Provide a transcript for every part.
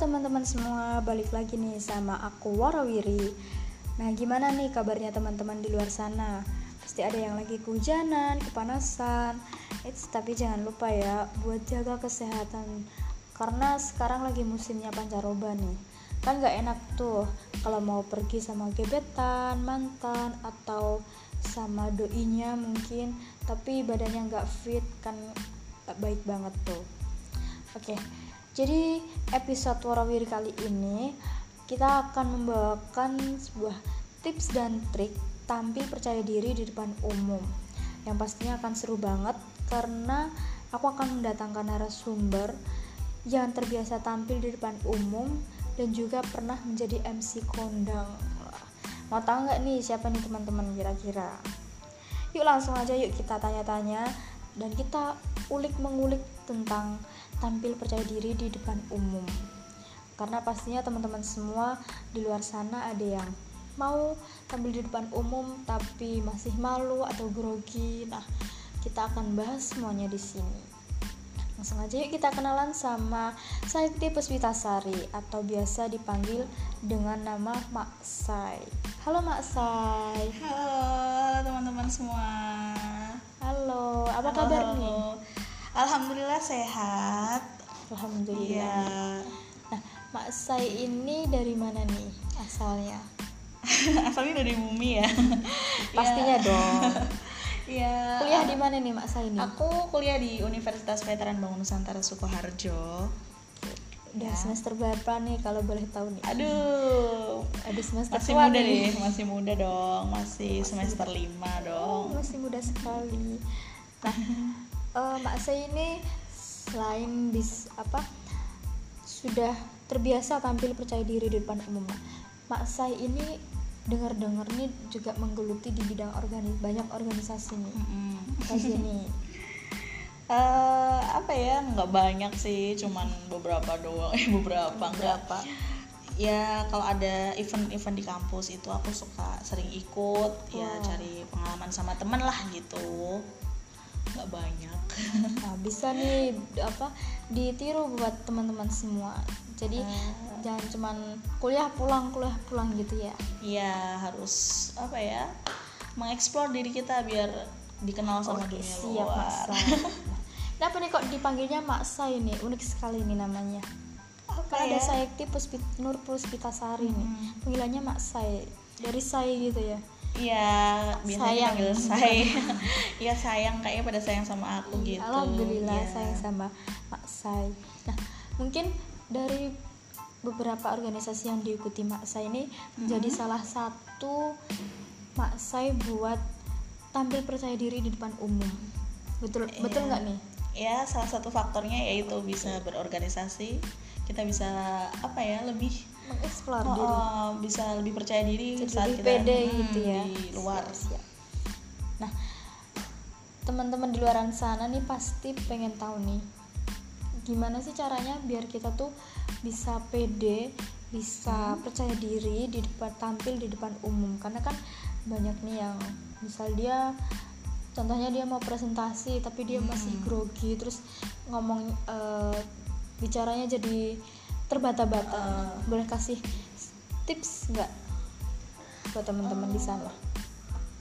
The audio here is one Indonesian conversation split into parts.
teman-teman semua, balik lagi nih sama aku Warawiri. Nah, gimana nih kabarnya teman-teman di luar sana? Pasti ada yang lagi kehujanan, kepanasan. It's, tapi jangan lupa ya buat jaga kesehatan karena sekarang lagi musimnya pancaroba nih. Kan gak enak tuh kalau mau pergi sama gebetan, mantan atau sama doinya mungkin, tapi badannya nggak fit kan gak baik banget tuh. Oke. Jadi episode Warawiri kali ini kita akan membawakan sebuah tips dan trik tampil percaya diri di depan umum. Yang pastinya akan seru banget karena aku akan mendatangkan narasumber yang terbiasa tampil di depan umum dan juga pernah menjadi MC kondang. Mau tahu nggak nih siapa nih teman-teman kira-kira? Yuk langsung aja yuk kita tanya-tanya dan kita ulik mengulik tentang tampil percaya diri di depan umum. Karena pastinya teman-teman semua di luar sana ada yang mau tampil di depan umum tapi masih malu atau grogi. Nah kita akan bahas semuanya di sini. Langsung aja yuk kita kenalan sama Saiti Puspitasari atau biasa dipanggil dengan nama Mak Sai. Halo Mak Sai. Halo teman-teman semua halo apa halo, kabar nih Alhamdulillah sehat. Alhamdulillah. Ya. Nah, Mak Sai ini dari mana nih asalnya? Asalnya dari bumi ya. Pastinya ya. dong. Iya. Kuliah di mana nih Mak Sai ini? Aku kuliah di Universitas Veteran Bangun Nusantara Sukoharjo. Udah ya. semester berapa nih kalau boleh tahu nih? Aduh, aduh semester masih muda nih. nih, masih muda dong, masih, masih semester lima dong. Oh, masih muda sekali. Nah, uh, Mbak Sai ini selain bis apa sudah terbiasa tampil percaya diri di depan umum. Mak Sai ini dengar-dengar nih juga menggeluti di bidang organis banyak organisasi nih. Mm -hmm. nih. Uh, apa ya nggak banyak sih cuman beberapa doang eh beberapa beberapa ya kalau ada event-event di kampus itu aku suka sering ikut ya, oh. ya cari pengalaman sama temen lah gitu. Nggak banyak. Nah, bisa nih apa ditiru buat teman-teman semua. Jadi uh, jangan cuman kuliah pulang kuliah pulang gitu ya. Iya harus apa ya mengeksplor diri kita biar dikenal sama Oke, dunia siap, luar. Kenapa nih kok dipanggilnya Maksa ini unik sekali ini namanya ya? ada Saikti Puspit Nur Puspitasari hmm. nih panggilannya Maksa dari saya gitu ya Iya, biasanya sayang. panggil saya. Iya sayang kayaknya pada sayang sama aku gitu. Alhamdulillah ya. sayang sama Mak Say. Nah, mungkin dari beberapa organisasi yang diikuti Mak Say ini hmm. menjadi salah satu Mak Say buat tampil percaya diri di depan umum. Betul betul nggak nih? Ya, salah satu faktornya yaitu bisa berorganisasi. Kita bisa apa ya, lebih mengeksplor oh, diri. oh, bisa lebih percaya diri Jadi saat lebih kita pede hmm, gitu ya. di luar. Siap, nah teman-teman di luar sana nih pasti pengen tahu nih gimana sih caranya biar kita tuh bisa pede bisa hmm. percaya diri di depan tampil di depan umum. Karena kan banyak nih yang misal dia contohnya dia mau presentasi tapi dia hmm. masih grogi terus ngomong uh, bicaranya jadi terbata-bata. Uh, boleh kasih tips nggak buat teman-teman uh, di sana?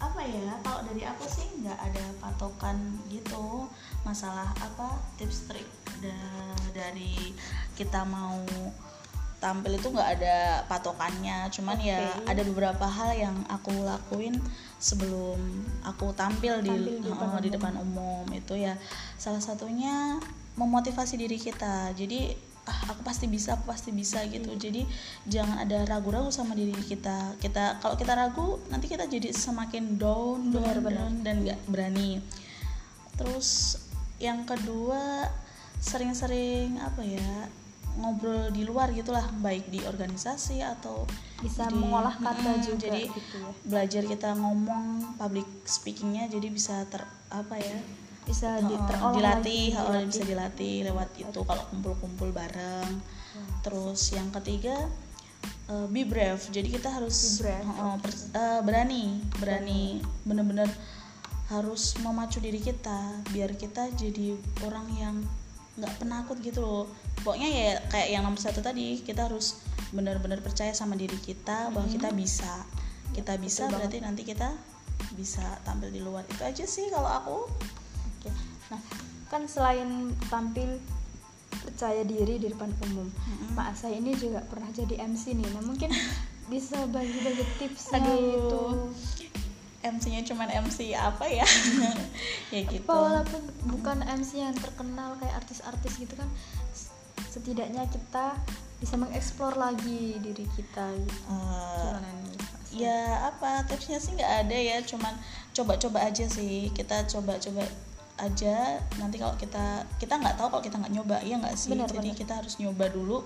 Apa ya kalau dari aku sih nggak ada patokan gitu masalah apa tips trik da dari kita mau tampil itu nggak ada patokannya. Cuman okay. ya ada beberapa hal yang aku lakuin sebelum aku tampil, tampil di di depan, uh, di depan umum itu ya. Salah satunya memotivasi diri kita. Jadi ah aku pasti bisa aku pasti bisa gitu. Hmm. jadi jangan ada ragu-ragu sama diri kita. Kita kalau kita ragu nanti kita jadi semakin down benar benar. dan nggak berani. Terus yang kedua sering-sering apa ya ngobrol di luar gitulah baik di organisasi atau bisa di, mengolah kata hmm, juga jadi gitu ya. belajar kita ngomong public speakingnya jadi bisa ter apa ya bisa di, dilatih, lagi, dilatih. bisa dilatih lewat itu kalau kumpul-kumpul bareng hmm. terus yang ketiga uh, be brave jadi kita harus brave. Uh, per, uh, berani berani bener-bener harus memacu diri kita biar kita jadi orang yang nggak penakut gitu loh pokoknya ya kayak yang nomor satu tadi kita harus benar-benar percaya sama diri kita bahwa kita bisa kita bisa betul berarti nanti kita bisa tampil di luar itu aja sih kalau aku Oke. Nah, kan selain tampil percaya diri di depan umum, Mm-mm. Mak saya ini juga pernah jadi MC nih. Nah, mungkin bisa bagi-bagi Aduh. gitu. MC-nya cuman MC apa ya ya gitu Apa walaupun bukan MC yang terkenal kayak artis-artis gitu kan, setidaknya kita bisa mengeksplor lagi diri kita gitu. Gimana nih? Mak Sai? ya apa tipsnya sih nggak ada ya cuman coba-coba aja sih kita coba-coba aja nanti kalau kita kita nggak tahu kalau kita nggak nyoba ya nggak sih Benar, jadi benar. kita harus nyoba dulu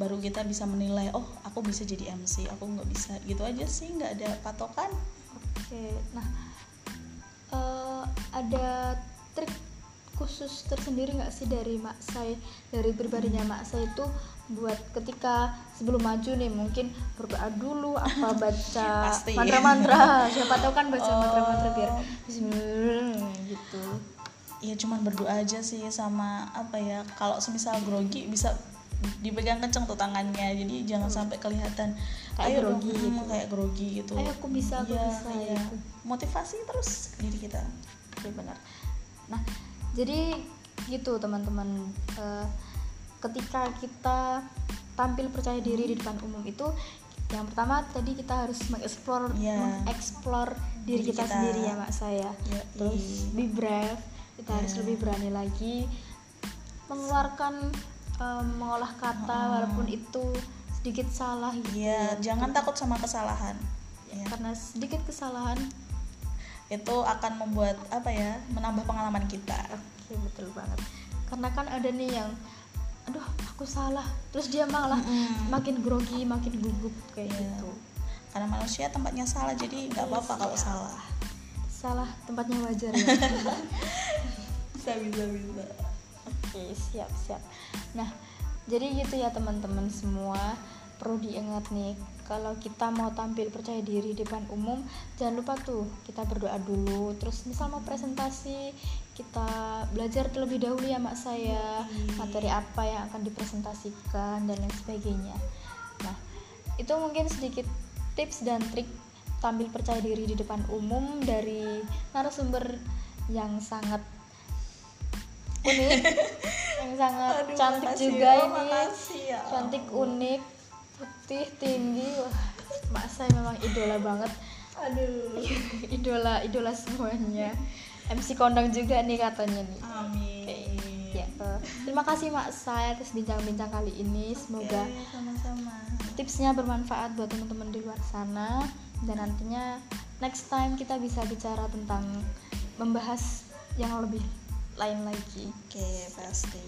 baru kita bisa menilai oh aku bisa jadi MC aku nggak bisa gitu aja sih nggak ada patokan Oke, nah eh, ada trik khusus tersendiri nggak sih dari Mak Sai dari pribadinya Mak Sai itu buat ketika sebelum maju nih mungkin berdoa dulu apa baca mantra-mantra. Siapa tahu kan baca Oh. mantra-mantra biar Bismillah gitu. Ya cuman berdoa aja sih sama apa ya kalau semisal grogi bisa dipegang kenceng tuh tangannya jadi jangan sampai kelihatan Kayak ayo dong, grogi hmm, gitu. kayak grogi gitu Ayo, aku bisa, aku Iya, bisa, iya. gitu. motivasi terus diri kita Oke benar. Nah jadi gitu teman-teman Eh, ketika kita tampil percaya diri di depan umum itu yang pertama tadi kita harus mengeksplor Iya. mengeksplor diri, Diri kita, kita. sendiri ya mak saya. Ya, Terus be brave kita harus Iya. lebih berani lagi mengeluarkan eh, mengolah kata walaupun itu sedikit salah gitu. Iya, jangan takut sama kesalahan. Ya. Karena sedikit kesalahan Itu akan membuat apa ya? Menambah pengalaman kita. Oke betul banget. Karena kan ada nih yang, aduh aku salah, terus dia malah Mm-mm. makin grogi, makin gugup kayak Iya. gitu. Karena manusia tempatnya salah, jadi nggak apa-apa kalau Siap. salah. Salah tempatnya wajar ya. Bisa, bisa, bisa. Oke siap siap. Nah jadi gitu ya teman-teman semua. Perlu diingat nih kalau kita mau tampil percaya diri di depan umum jangan lupa tuh kita berdoa dulu. Terus misal mau presentasi kita belajar terlebih dahulu ya mak saya. Yoi. materi apa yang akan dipresentasikan dan lain sebagainya. Nah itu mungkin sedikit tips dan trik tampil percaya diri di depan umum dari narasumber yang sangat unik yang sangat Aduh, cantik makasih. juga Oh, ini makasih ya cantik unik putih tinggi wah mak saya memang idola banget Aduh. idola idola semuanya MC kondang juga nih katanya nih Amin. ya eh, terima kasih mak saya atas bincang-bincang kali ini semoga sama-sama. tipsnya bermanfaat buat teman-teman di luar sana dan nantinya next time kita bisa bicara tentang membahas yang lebih lain lagi Oke, pasti.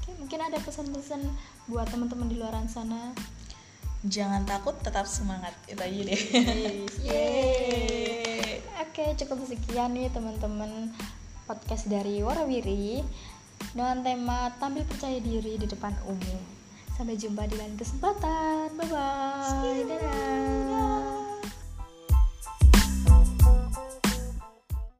Oke, mungkin ada pesan-pesan buat teman-teman di luar sana Jangan takut, tetap semangat. Itu aja deh. Yeay. Oke, cukup sekian nih teman-teman podcast dari Warawiri dengan tema tampil percaya diri di depan umum. Sampai jumpa di lain kesempatan. Bye bye. Dadah.